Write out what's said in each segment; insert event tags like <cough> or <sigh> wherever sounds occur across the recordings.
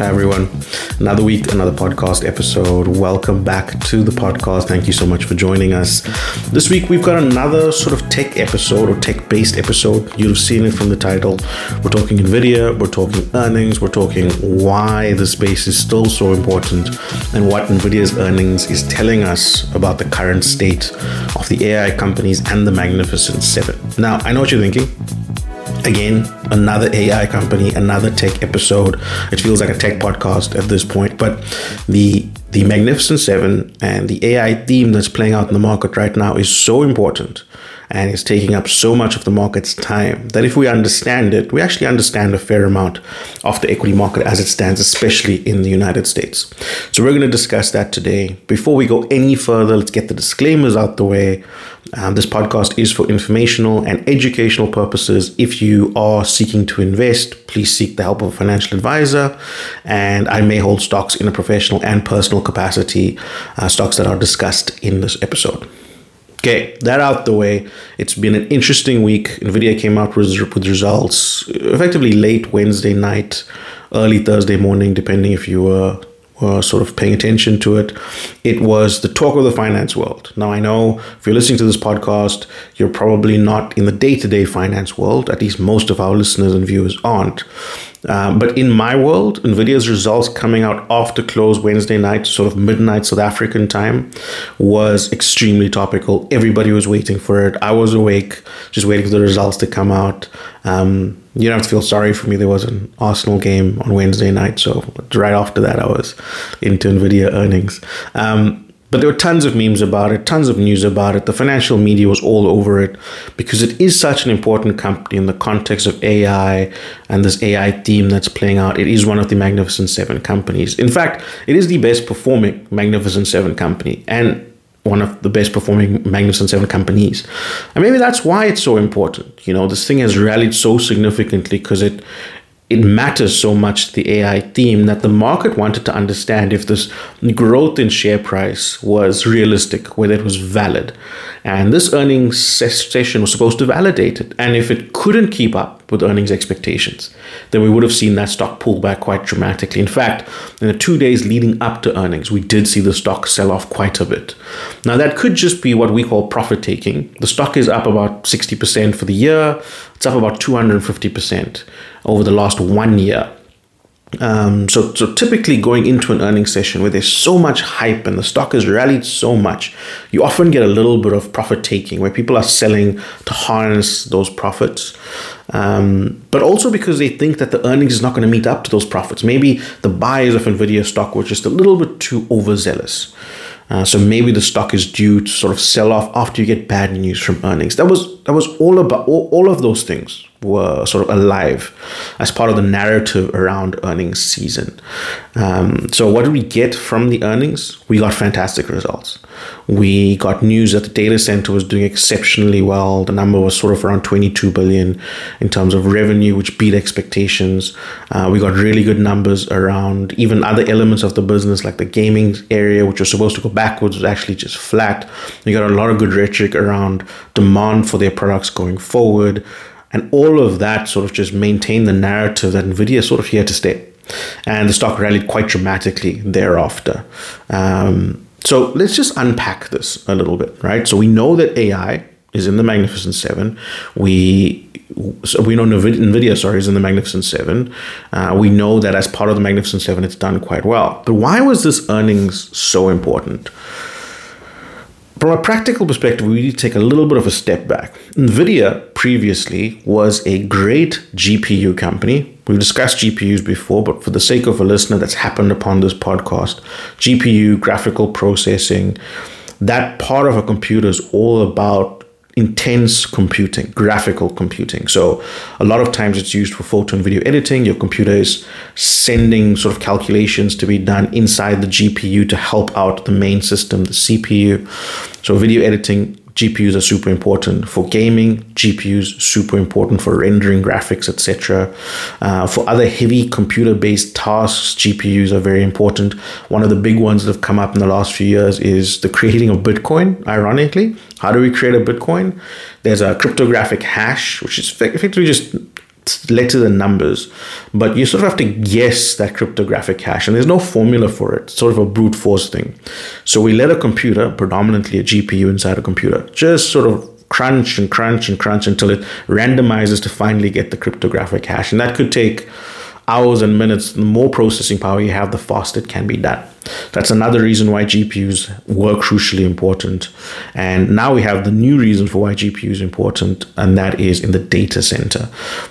Hi, everyone. Another week, another podcast episode. Welcome back to the podcast. Thank you so much for joining us. This week, we've got another sort of tech episode or tech based episode. You'd have seen it from the title. We're talking NVIDIA, we're talking earnings, we're talking why the space is still so important and what NVIDIA's earnings is telling us about the current state of the AI companies and the Magnificent Seven. Now, I know what you're thinking Again, another AI company, another tech episode. It feels like a tech podcast at this point, but the the Magnificent Seven and the AI theme that's playing out in the market right now is so important and it's taking up so much of the market's time that if we understand it, we actually understand a fair amount of the equity market as it stands, especially in the United States. So we're going to discuss that today. Before we go any further, let's get the disclaimers out the way. Um, this podcast is for informational and educational purposes. If you are seeking to invest, please seek the help of a financial advisor. And I may hold stocks in a professional and personal capacity, uh, stocks that are discussed in this episode. Okay, that out the way. It's been an interesting week. Nvidia came out with, results uh, effectively late Wednesday night, early Thursday morning, depending if you were, were sort of paying attention to it. It was the talk of the finance world. Now, I know if you're listening to this podcast, you're probably not in the day to day finance world. At least most of our listeners and viewers aren't. Um, but in my world, NVIDIA's results coming out after close Wednesday night, sort of midnight South African time, was extremely topical. Everybody was waiting for it. I was awake, just waiting for the results to come out. Um, you don't have to feel sorry for me. There was an Arsenal game on Wednesday night, so right after that, I was into NVIDIA earnings. Um, but there were tons of memes about it, tons of news about it. The financial media was all over it because it is such an important company in the context of AI and this AI theme that's playing out. It is one of the Magnificent Seven companies. In fact, it is the best performing Magnificent Seven company and one of the best performing Magnificent Seven companies. And maybe that's why it's so important. You know, this thing has rallied so significantly because it it matters so much the AI theme that the market wanted to understand if this growth in share price was realistic, whether it was valid. And this earnings session was supposed to validate it. And if it couldn't keep up with earnings expectations, then we would have seen that stock pull back quite dramatically. In fact, in the two days leading up to earnings, we did see the stock sell off quite a bit. Now, that could just be what we call profit taking. The stock is up about 60% for the year, it's up about 250% over the last one year. Um, so, so typically going into an earnings session where there's so much hype and the stock has rallied so much, you often get a little bit of profit taking where people are selling to harness those profits. Um, but also because they think that the earnings is not going to meet up to those profits. Maybe the buyers of Nvidia stock were just a little bit too overzealous. Uh, so maybe the stock is due to sort of sell off after you get bad news from earnings. That was that was all about all, all of those things were sort of alive as part of the narrative around earnings season. Um, so, what did we get from the earnings? We got fantastic results. We got news that the data center was doing exceptionally well. The number was sort of around 22 billion in terms of revenue, which beat expectations. Uh, we got really good numbers around even other elements of the business, like the gaming area, which was supposed to go backwards, was actually just flat. We got a lot of good rhetoric around demand for their products going forward. And all of that sort of just maintained the narrative that NVIDIA is sort of here to stay. And the stock rallied quite dramatically thereafter. Um, so let's just unpack this a little bit, right? So we know that AI is in the Magnificent Seven. We so we know Nvidia, sorry, is in the Magnificent Seven. Uh, we know that as part of the Magnificent Seven, it's done quite well. But why was this earnings so important? From a practical perspective, we need to take a little bit of a step back. NVIDIA previously was a great GPU company. We've discussed GPUs before, but for the sake of a listener that's happened upon this podcast, GPU, graphical processing, that part of a computer is all about intense computing, graphical computing. So a lot of times it's used for photo and video editing. Your computer is sending sort of calculations to be done inside the GPU to help out the main system, the CPU. So video editing GPUs are super important for gaming. GPUs super important for rendering graphics, etc. Uh, for other heavy computer-based tasks, GPUs are very important. One of the big ones that have come up in the last few years is the creating of Bitcoin. Ironically, how do we create a Bitcoin? There's a cryptographic hash, which is effectively just letters and numbers, but you sort of have to guess that cryptographic hash, and there's no formula for it. It's sort of a brute force thing. So we let a computer, predominantly a GPU inside a computer, just sort of crunch and crunch and crunch until it randomizes to finally get the cryptographic hash, and that could take hours and minutes. The more processing power you have, the faster it can be done. That's another reason why GPUs were crucially important. And now we have the new reason for why GPU is important, and that is in the data center.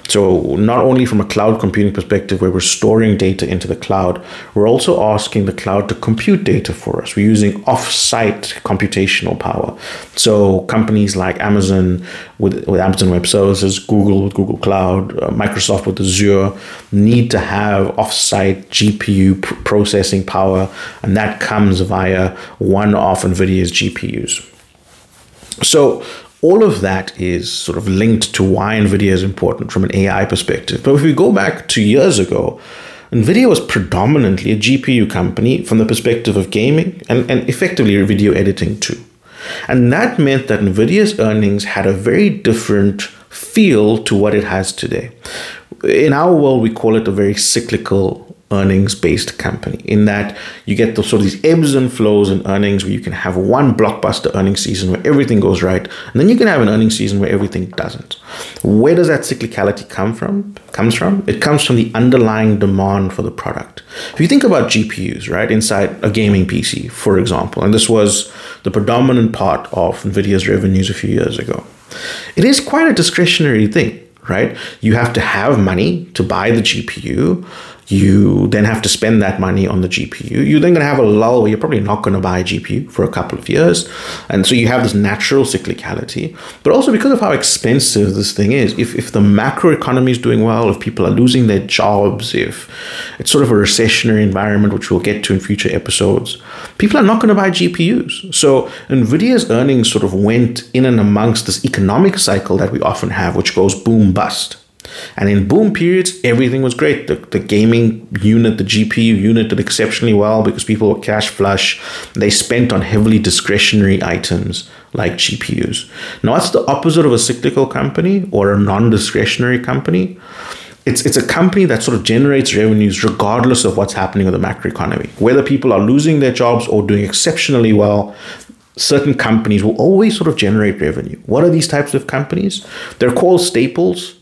So, not only from a cloud computing perspective, where we're storing data into the cloud, we're also asking the cloud to compute data for us. We're using off site computational power. So, companies like Amazon with, with Amazon Web Services, Google with Google Cloud, uh, Microsoft with Azure need to have off site GPU pr- processing power and that comes via one of NVIDIA's GPUs. So all of that is sort of linked to why NVIDIA is important from an AI perspective. But if we go back two years ago, NVIDIA was predominantly a GPU company from the perspective of gaming and, and effectively video editing too. And that meant that NVIDIA's earnings had a very different feel to what it has today. In our world, we call it a very cyclical earnings based company in that you get the sort of these ebbs and flows in earnings where you can have one blockbuster earnings season where everything goes right and then you can have an earnings season where everything doesn't. Where does that cyclicality come from? Comes from? It comes from the underlying demand for the product. If you think about gpus right inside a gaming pc for example and this was the predominant part of nvidia's revenues a few years ago it is quite a discretionary thing right? You have to have money to buy the gpu you then have to spend that money on the GPU. You're then going to have a lull where you're probably not going to buy a GPU for a couple of years. And so you have this natural cyclicality. But also because of how expensive this thing is, if, if the macro economy is doing well, if people are losing their jobs, if it's sort of a recessionary environment, which we'll get to in future episodes, people are not going to buy GPUs. So NVIDIA's earnings sort of went in and amongst this economic cycle that we often have, which goes boom bust. And in boom periods, everything was great. The, the gaming unit, the GPU unit did exceptionally well because people were cash flush. They spent on heavily discretionary items like GPUs. Now, that's the opposite of a cyclical company or a non discretionary company. It's, it's a company that sort of generates revenues regardless of what's happening with the macroeconomy. Whether people are losing their jobs or doing exceptionally well, certain companies will always sort of generate revenue. What are these types of companies? They're called staples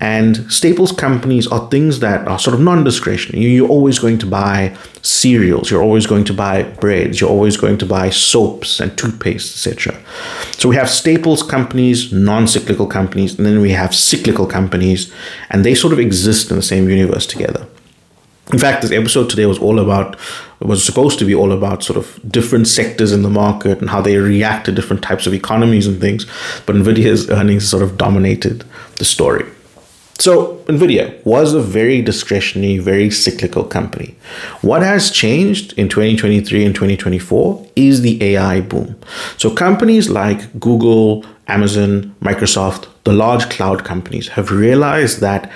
and staples companies are things that are sort of non discretionary. You're always going to buy cereals, you're always going to buy breads, you're always going to buy soaps and toothpaste, etc. So we have staples companies, non cyclical companies, and then we have cyclical companies, and they sort of exist in the same universe together. In fact, this episode today was all about was supposed to be all about sort of different sectors in the market and how they react to different types of economies and things. But Nvidia's earnings sort of dominated the story. So, NVIDIA was a very discretionary, very cyclical company. What has changed in 2023 and 2024 is the AI boom. So, companies like Google, Amazon, Microsoft, the large cloud companies have realized that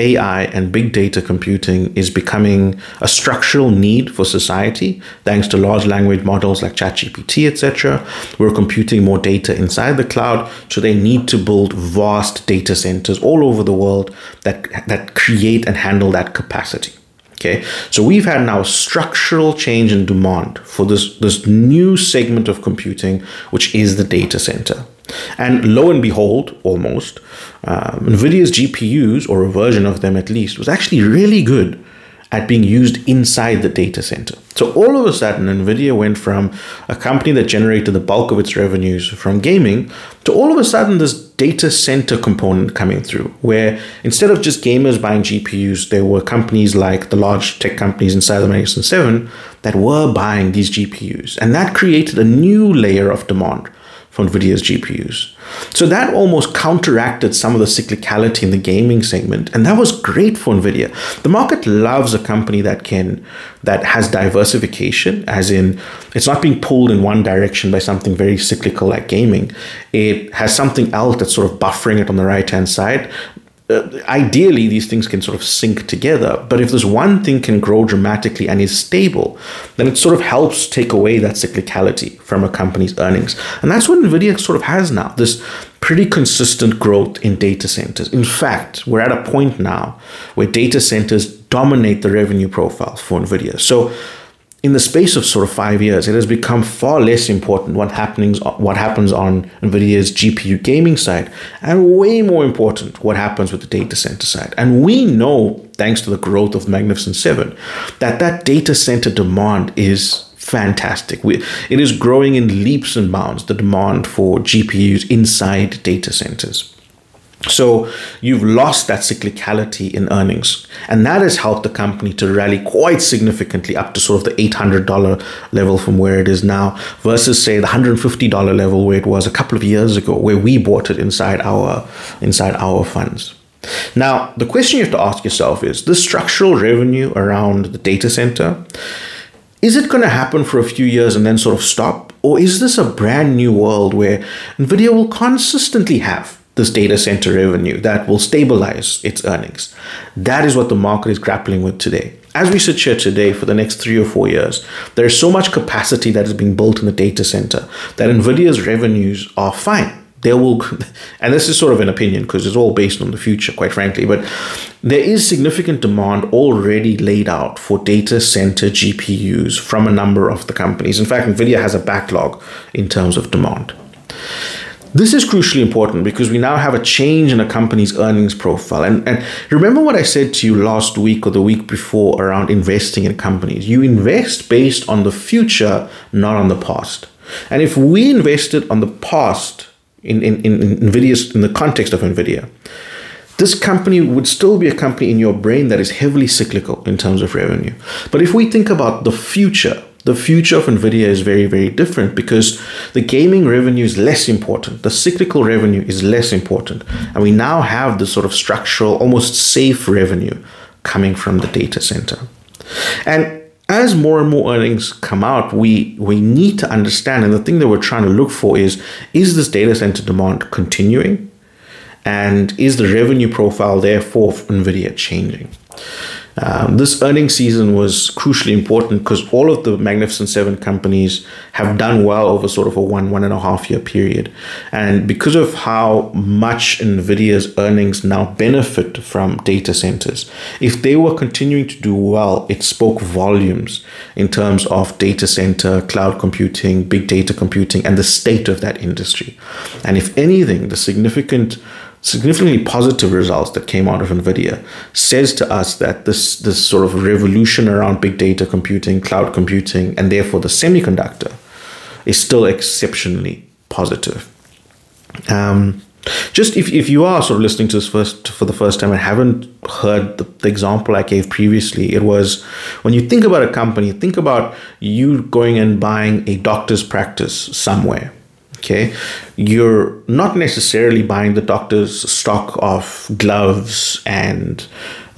AI and big data computing is becoming a structural need for society thanks to large language models like ChatGPT, etc. We're computing more data inside the cloud, so they need to build vast data centers all over the world that, that create and handle that capacity. Okay, so we've had now structural change in demand for this, this new segment of computing, which is the data center. And lo and behold, almost, uh, NVIDIA's GPUs, or a version of them at least, was actually really good at being used inside the data center. So all of a sudden, NVIDIA went from a company that generated the bulk of its revenues from gaming to all of a sudden this data center component coming through, where instead of just gamers buying GPUs, there were companies like the large tech companies inside the Magnificent Seven that were buying these GPUs. And that created a new layer of demand NVIDIA's GPUs. So that almost counteracted some of the cyclicality in the gaming segment. And that was great for NVIDIA. The market loves a company that can, that has diversification, as in it's not being pulled in one direction by something very cyclical like gaming. It has something else that's sort of buffering it on the right hand side, uh, ideally these things can sort of sync together but if this one thing can grow dramatically and is stable then it sort of helps take away that cyclicality from a company's earnings and that's what nvidia sort of has now this pretty consistent growth in data centers. In fact, we're at a point now where data centers dominate the revenue profile for NVIDIA. So in the space of sort of five years, it has become far less important what happens what happens on NVIDIA's GPU gaming side, and way more important what happens with the data center side. And we know, thanks to the growth of Magnificent Seven, that that data center demand is fantastic. We, it is growing in leaps and bounds. The demand for GPUs inside data centers. So you've lost that cyclicality in earnings. And that has helped the company to rally quite significantly up to sort of the $800 level from where it is now versus say the $150 level where it was a couple of years ago where we bought it inside our inside our funds. Now, the question you have to ask yourself is the structural revenue around the data center is it going to happen for a few years and then sort of stop? Or is this a brand new world where NVIDIA will consistently have this data center revenue that will stabilize its earnings. That is what the market is grappling with today. As we sit here today for the next three or four years, there is so much capacity that is being built in the data center that NVIDIA's revenues are fine. They will, <laughs> and this is sort of an opinion because it's all based on the future, quite frankly, but there is significant demand already laid out for data center GPUs from a number of the companies. In fact, NVIDIA has a backlog in terms of demand. This is crucially important because we now have a change in a company's earnings profile. And, and remember what I said to you last week or the week before around investing in companies. You invest based on the future, not on the past. And if we invested on the past in, in, in, in NVIDIA's in the context of NVIDIA, this company would still be a company in your brain that is heavily cyclical in terms of revenue. But if we think about the future, the future of Nvidia is very, very different because the gaming revenue is less important. The cyclical revenue is less important. And we now have the sort of structural, almost safe revenue coming from the data center. And as more and more earnings come out, we, we need to understand, and the thing that we're trying to look for is is this data center demand continuing? And is the revenue profile, therefore, NVIDIA changing? Um, this earnings season was crucially important because all of the Magnificent Seven companies have done well over sort of a one, one and a half year period. And because of how much NVIDIA's earnings now benefit from data centers, if they were continuing to do well, it spoke volumes in terms of data center, cloud computing, big data computing, and the state of that industry. And if anything, the significant significantly positive results that came out of NVIDIA says to us that this, this sort of revolution around big data computing, cloud computing, and therefore the semiconductor is still exceptionally positive. Um, just if, if you are sort of listening to this first for the first time and haven't heard the, the, example I gave previously, it was when you think about a company, think about you going and buying a doctor's practice somewhere okay? You're not necessarily buying the doctor's stock of gloves and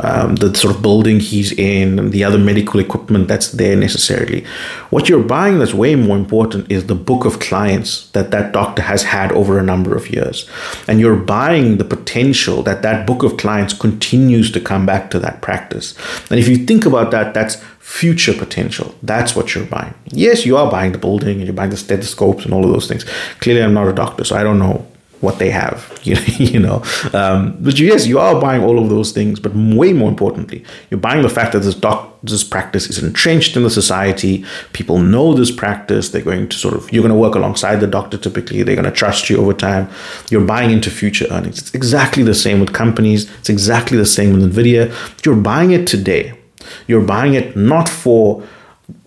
um, the sort of building he's in and the other medical equipment that's there necessarily. What you're buying that's way more important is the book of clients that that doctor has had over a number of years. And you're buying the potential that that book of clients continues to come back to that practice. And if you think about that that's future potential. That's what you're buying. Yes, you are buying the building and you're buying the stethoscopes and all of those things. Clearly, I'm not a doctor, so I don't know what they have. <laughs> You know, um, but yes, you are buying all of those things. But way more importantly, you're buying the fact that this doc, this practice is entrenched in the society. People know this practice. They're going to sort of you're going to work alongside the doctor. Typically, they're going to trust you over time. You're buying into future earnings. It's exactly the same with companies. It's exactly the same with Nvidia. You're buying it today you're buying it not for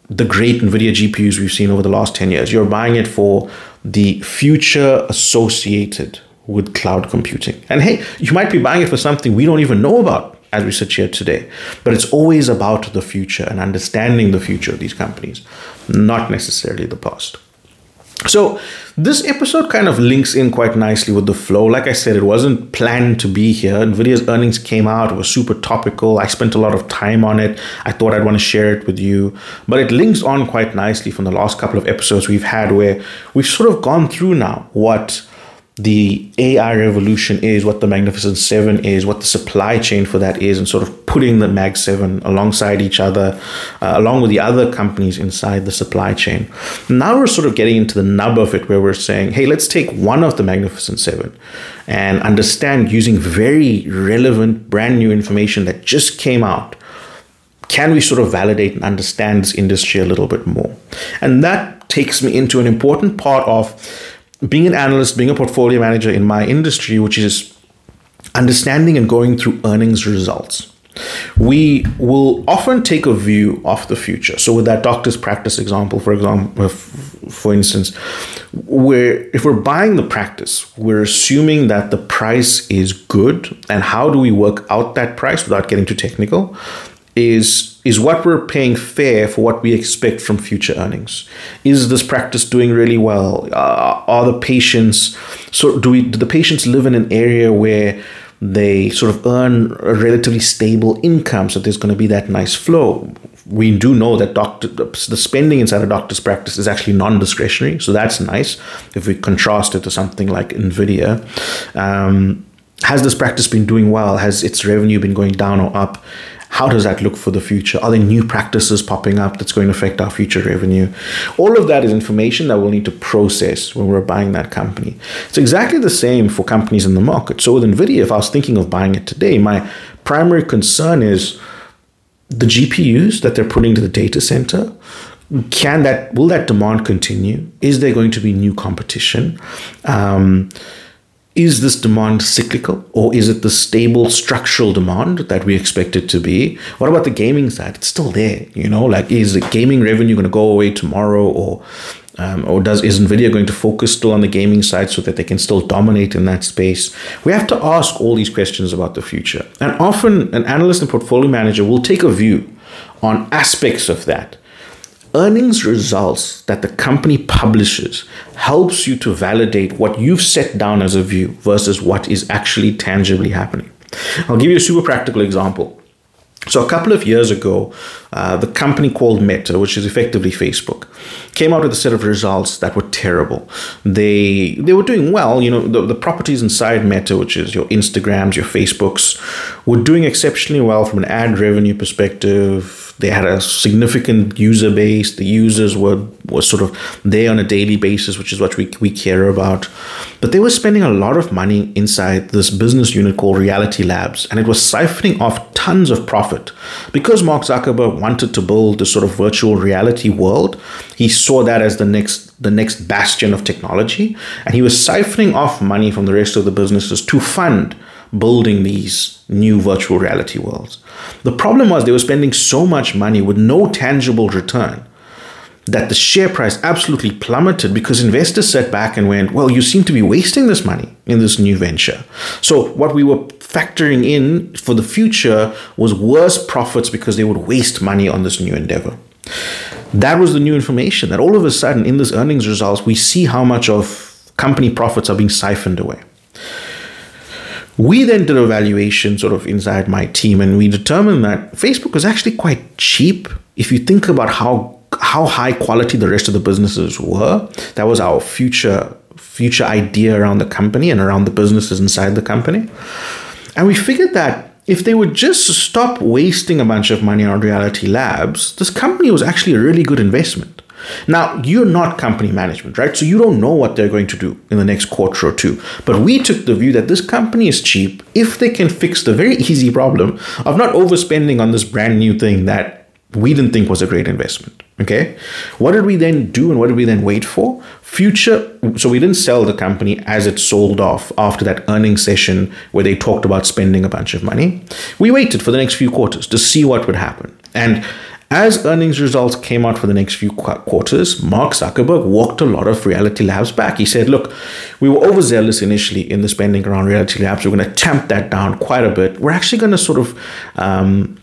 the great NVIDIA GPUs we've seen over the last 10 years. You're buying it for the future associated with cloud computing. And hey, you might be buying it for something we don't even know about as we sit here today. But it's always about the future and understanding the future of these companies, not necessarily the past. So, this episode kind of links in quite nicely with the flow. Like I said, it wasn't planned to be here. NVIDIA's earnings came out, it was super topical. I spent a lot of time on it. I thought I'd want to share it with you. But it links on quite nicely from the last couple of episodes we've had where we've sort of gone through now what the AI revolution is, what the Magnificent Seven is, what the supply chain for that is, and sort of putting the Mag Seven alongside each other, uh, along with the other companies inside the supply chain. Now we're sort of getting into the nub of it, where we're saying, hey, let's take one of the Magnificent Seven and understand using very relevant, brand new information that just came out. Can we sort of validate and understand this industry a little bit more? And that takes me into an important part of being an analyst, being a portfolio manager in my industry, which is understanding and going through earnings results. We will often take a view of the future. So, with that doctor's practice example, for example, uh, for instance, where if we're buying the practice, we're assuming that the price is good, and how do we work out that price without getting too technical? Is is what we're paying fair for what we expect from future earnings. Is this practice doing really well? Uh, are the patients so do we do the patients live in an area where they sort of earn a relatively stable income so there's going to be that nice flow? We do know that doctor the spending inside a doctor's practice is actually non-discretionary so that's nice. If we contrast it to something like nvidia um, has this practice been doing well? Has its revenue been going down or up how does that look for the future? Are there new practices popping up that's going to affect our future revenue? All of that is information that we'll need to process when we're buying that company. It's exactly the same for companies in the market. So with NVIDIA, if I was thinking of buying it today, my primary concern is the GPUs that they're putting to the data center can that will that demand continue is there going to be new competition um, is this demand cyclical or is it the stable structural demand that we expect it to be? What about the gaming side? It's still there, you know, like is the gaming revenue going to go away tomorrow or um, or does is Nvidia going to focus still on the gaming side so that they can still dominate in that space? We have to ask all these questions about the future. And often an analyst and portfolio manager will take a view on aspects of that earnings results that the company publishes helps you to validate what you've set down as a view versus what is actually tangibly happening. I'll give you a super practical example. So, a couple of years ago, uh, the company called Meta, which is effectively Facebook, came out with a set of results that were terrible. They they were doing well, you know, the, the properties inside Meta, which is your Instagrams, your Facebooks, were doing exceptionally well from an ad revenue perspective they had a significant user base. The users were were sort of there on a daily basis, which is what we, we care about. But they were spending a lot of money inside this business unit called Reality Labs, and it was siphoning off tons of profit. Because Mark Zuckerberg wanted to build this sort of virtual reality world, he saw that as the next the next bastion of technology, and he was siphoning off money from the rest of the businesses to fund building these new virtual reality worlds. The problem was they were spending so much money with no tangible return that the share price absolutely plummeted because investors sat back and went, Well, you seem to be wasting this money in this new venture. So, what we were factoring in for the future was worse profits because they would waste money on this new endeavor. That was the new information that all of a sudden in this earnings results, we see how much of company profits are being siphoned away. We then did a valuation sort of inside my team, and we determined that Facebook was actually quite cheap. If you think about how how high quality the rest of the businesses were, that was our future future idea around the company and around the businesses inside the company. And we figured that if they would just stop wasting a bunch of money on reality labs, this company was actually a really good investment. Now, you're not company management, right? So you don't know what they're going to do in the next quarter or two. But we took the view that this company is cheap if they can fix the very easy problem of not overspending on this brand new thing that we didn't think was a great investment. Okay. What did we then do and what did we then wait for? Future. So we didn't sell the company as it sold off after that earnings session where they talked about spending a bunch of money. We waited for the next few quarters to see what would happen. And as earnings results came out for the next few quarters, Mark Zuckerberg walked a lot of Reality Labs back. He said, Look, we were overzealous initially in the spending around Reality Labs. We're going to tamp that down quite a bit. We're actually going to sort of um,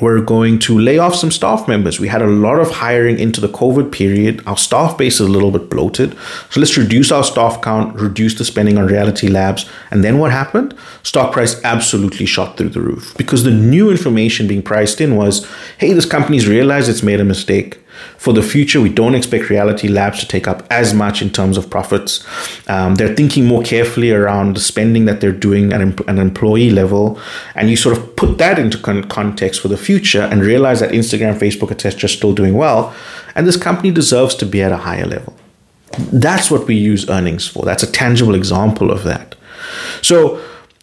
we're going to lay off some staff members. We had a lot of hiring into the COVID period. Our staff base is a little bit bloated. So let's reduce our staff count, reduce the spending on reality labs. And then what happened? Stock price absolutely shot through the roof because the new information being priced in was hey, this company's realized it's made a mistake. For the future, we don't expect Reality Labs to take up as much in terms of profits. Um, they're thinking more carefully around the spending that they're doing at an employee level. And you sort of put that into con- context for the future and realize that Instagram, Facebook, etc. are still doing well. And this company deserves to be at a higher level. That's what we use earnings for. That's a tangible example of that. So,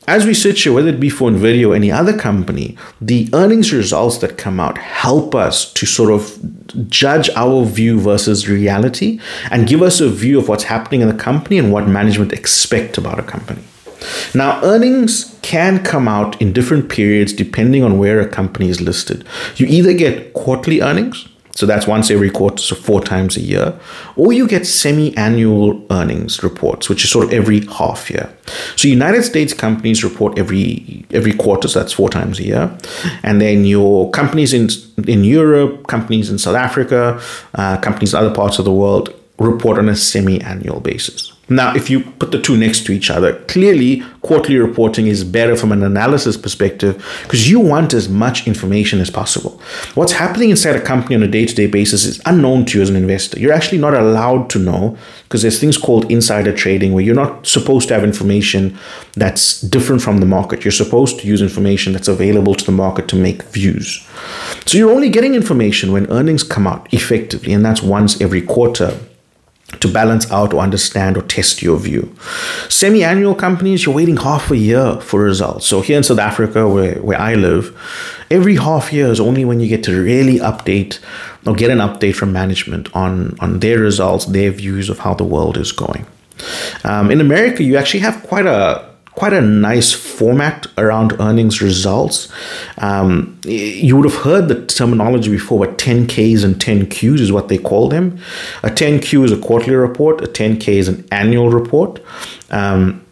as we sit here, whether it be for NVIDIA or any other company, the earnings results that come out help us to sort of judge our view versus reality and give us a view of what's happening in the company and what management expect about a company. Now, earnings can come out in different periods depending on where a company is listed. You either get quarterly earnings, so that's once every quarter, so four times a year. Or you get semi-annual earnings reports, which is sort of every half year. So United States companies report every every quarter, so that's four times a year. And then your companies in in Europe, companies in South Africa, uh, companies in other parts of the world report on a semi-annual basis. Now, if you put the two next to each other, clearly quarterly reporting is better from an analysis perspective because you want as much information as possible. What's happening inside a company on a day to day basis is unknown to you as an investor. You're actually not allowed to know because there's things called insider trading where you're not supposed to have information that's different from the market. You're supposed to use information that's available to the market to make views. So you're only getting information when earnings come out effectively, and that's once every quarter to balance out or understand or test your view. Semi annual companies, you're waiting half a year for results. So here in South Africa, where, where I live, every half year is only when you get to really update or get an update from management on, on their results, their views of how the world is going. Um, in America, you actually have quite a quite a nice format around earnings results. Um, you would have heard the terminology before, but 10Ks and 10Qs is what they call them. A 10Q is a quarterly report, a 10K is an annual report. Um,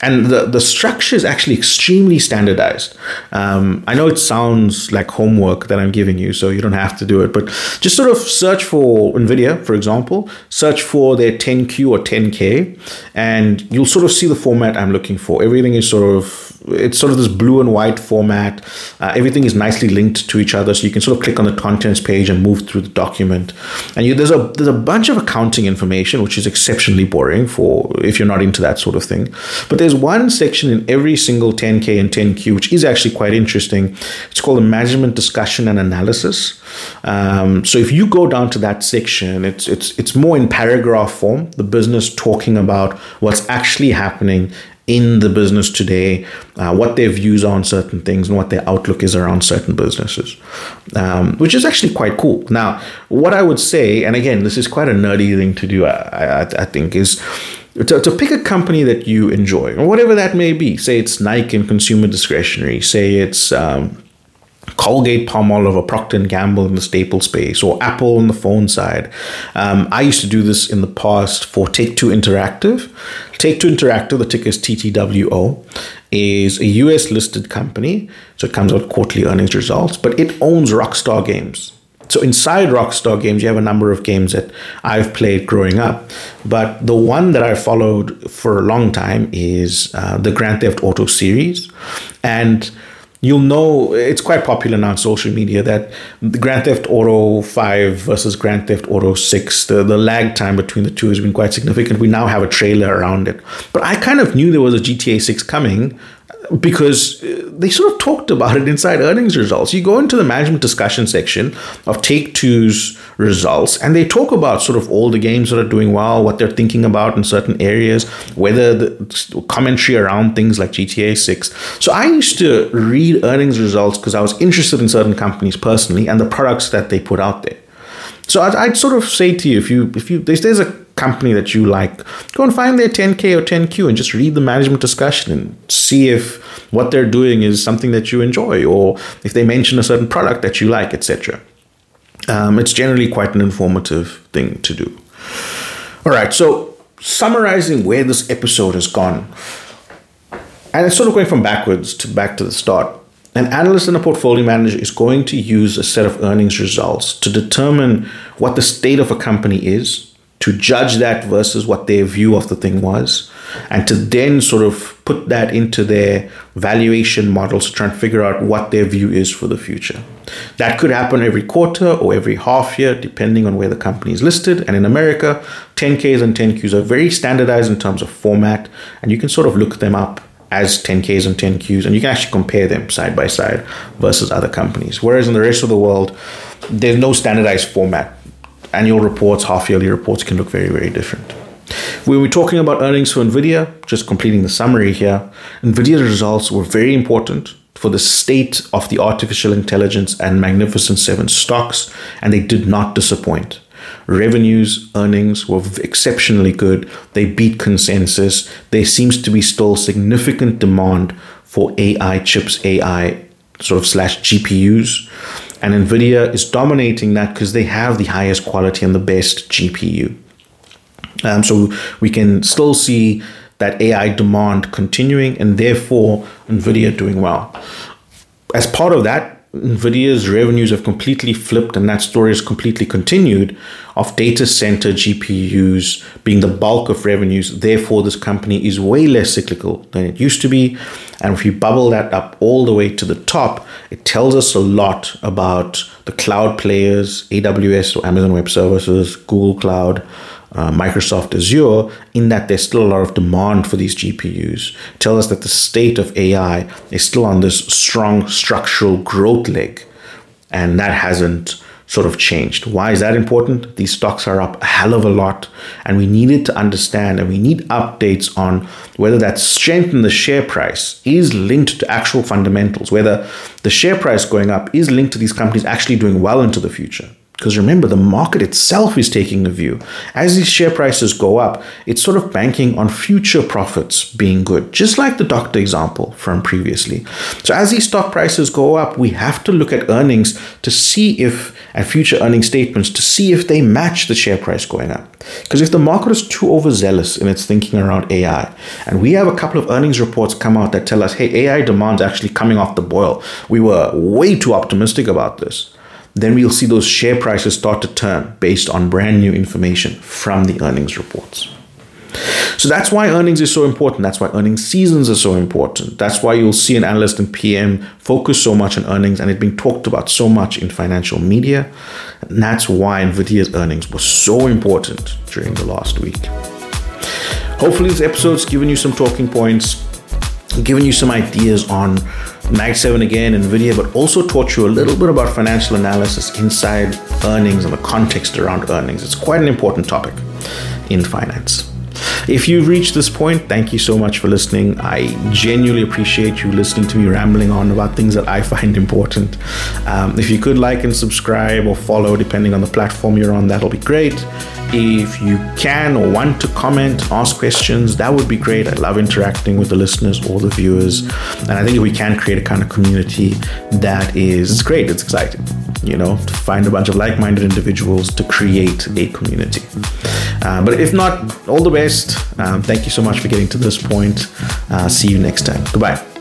and the, the structure is actually extremely standardized. Um, I know it sounds like homework that I'm giving you, so you don't have to do it, but just sort of search for NVIDIA, for example, search for their 10Q or 10K, and you'll sort of see the format I'm looking for. Everything is sort of it's sort of this blue and white format. Uh, everything is nicely linked to each other, so you can sort of click on the contents page and move through the document. And you, there's a there's a bunch of accounting information, which is exceptionally boring for if you're not into that sort of thing. But there's one section in every single 10K and 10Q, which is actually quite interesting. It's called the management discussion and analysis. Um, so if you go down to that section, it's it's it's more in paragraph form. The business talking about what's actually happening in the business today, uh, what their views are on certain things, and what their outlook is around certain businesses, um, which is actually quite cool. Now, what I would say, and again, this is quite a nerdy thing to do, I, I, I think, is to, to pick a company that you enjoy, or whatever that may be. Say it's Nike and consumer discretionary. Say it's um, Colgate Palmolive or Procter Gamble in the staple space or Apple on the phone side. Um, I used to do this in the past for Take Two Interactive. Take Two Interactive, the ticker is TTWO, is a US listed company. So it comes out quarterly earnings results, but it owns Rockstar Games. So inside Rockstar Games, you have a number of games that I've played growing up, but the one that I followed for a long time is uh, the Grand Theft Auto series, and you'll know it's quite popular now on social media that Grand Theft Auto 5 versus Grand Theft Auto 6, the, the lag time between the two has been quite significant. We now have a trailer around it. But I kind of knew there was a GTA 6 coming because uh, they sort of talked about it inside earnings results. You go into the management discussion section of Take Two's results, and they talk about sort of all the games that are doing well, what they're thinking about in certain areas, whether the commentary around things like GTA 6. So I used to read earnings results because I was interested in certain companies personally and the products that they put out there. So I'd, I'd sort of say to you, if you if you there's, there's a company that you like, go and find their 10K or 10Q and just read the management discussion and see if what they're doing is something that you enjoy or if they mention a certain product that you like, etc. Um, it's generally quite an informative thing to do. All right, so summarizing where this episode has gone, and it's sort of going from backwards to back to the start. An analyst and a portfolio manager is going to use a set of earnings results to determine what the state of a company is, to judge that versus what their view of the thing was, and to then sort of put that into their valuation models to try and figure out what their view is for the future. That could happen every quarter or every half year, depending on where the company is listed. And in America, 10Ks and 10Qs are very standardized in terms of format, and you can sort of look them up as 10Ks and 10Qs, and you can actually compare them side by side versus other companies. Whereas in the rest of the world, there's no standardized format annual reports, half yearly reports can look very, very different. When we're talking about earnings for NVIDIA, just completing the summary here, NVIDIA's results were very important for the state of the artificial intelligence and Magnificent Seven stocks, and they did not disappoint. Revenues, earnings were exceptionally good. They beat consensus. There seems to be still significant demand for AI chips, AI sort of slash GPUs. And NVIDIA is dominating that because they have the highest quality and the best GPU. Um, so we can still see that AI demand continuing and therefore NVIDIA doing well. As part of that, NVIDIA's revenues have completely flipped, and that story is completely continued of data center GPUs being the bulk of revenues. Therefore, this company is way less cyclical than it used to be. And if you bubble that up all the way to the top, it tells us a lot about the cloud players, AWS or Amazon Web Services, Google Cloud, uh, Microsoft Azure, in that there's still a lot of demand for these GPUs. Tell us that the state of AI is still on this strong structural growth leg, and that hasn't sort of changed. Why is that important? These stocks are up a hell of a lot, and we needed to understand and we need updates on whether that strength in the share price is linked to actual fundamentals, whether the share price going up is linked to these companies actually doing well into the future. Because remember, the market itself is taking a view. As these share prices go up, it's sort of banking on future profits being good, just like the doctor example from previously. So, as these stock prices go up, we have to look at earnings to see if, and future earning statements to see if they match the share price going up. Because if the market is too overzealous in its thinking around AI, and we have a couple of earnings reports come out that tell us, hey, AI demand's actually coming off the boil, we were way too optimistic about this then we'll see those share prices start to turn based on brand new information from the earnings reports. So that's why earnings is so important. That's why earnings seasons are so important. That's why you'll see an analyst and PM focus so much on earnings and it being talked about so much in financial media. And that's why NVIDIA's earnings were so important during the last week. Hopefully, this episode's given you some talking points, given you some ideas on Mag 7 again, NVIDIA, but also taught you a little bit about financial analysis inside earnings and the context around earnings. It's quite an important topic in finance. If you've reached this point, thank you so much for listening. I genuinely appreciate you listening to me rambling on about things that I <laughs> find important. Um, if you could like and subscribe or follow, depending on the platform you're on, that'll be great. If you can or want to comment, ask questions, that would be great. I love interacting with the listeners or the viewers. And I think we can create a kind of community that is it's great, it's exciting, you know, to find a bunch of like minded individuals to create a community. Uh, but if not, all the best. Um, thank you so much for getting to this point. Uh, see you next time. Goodbye.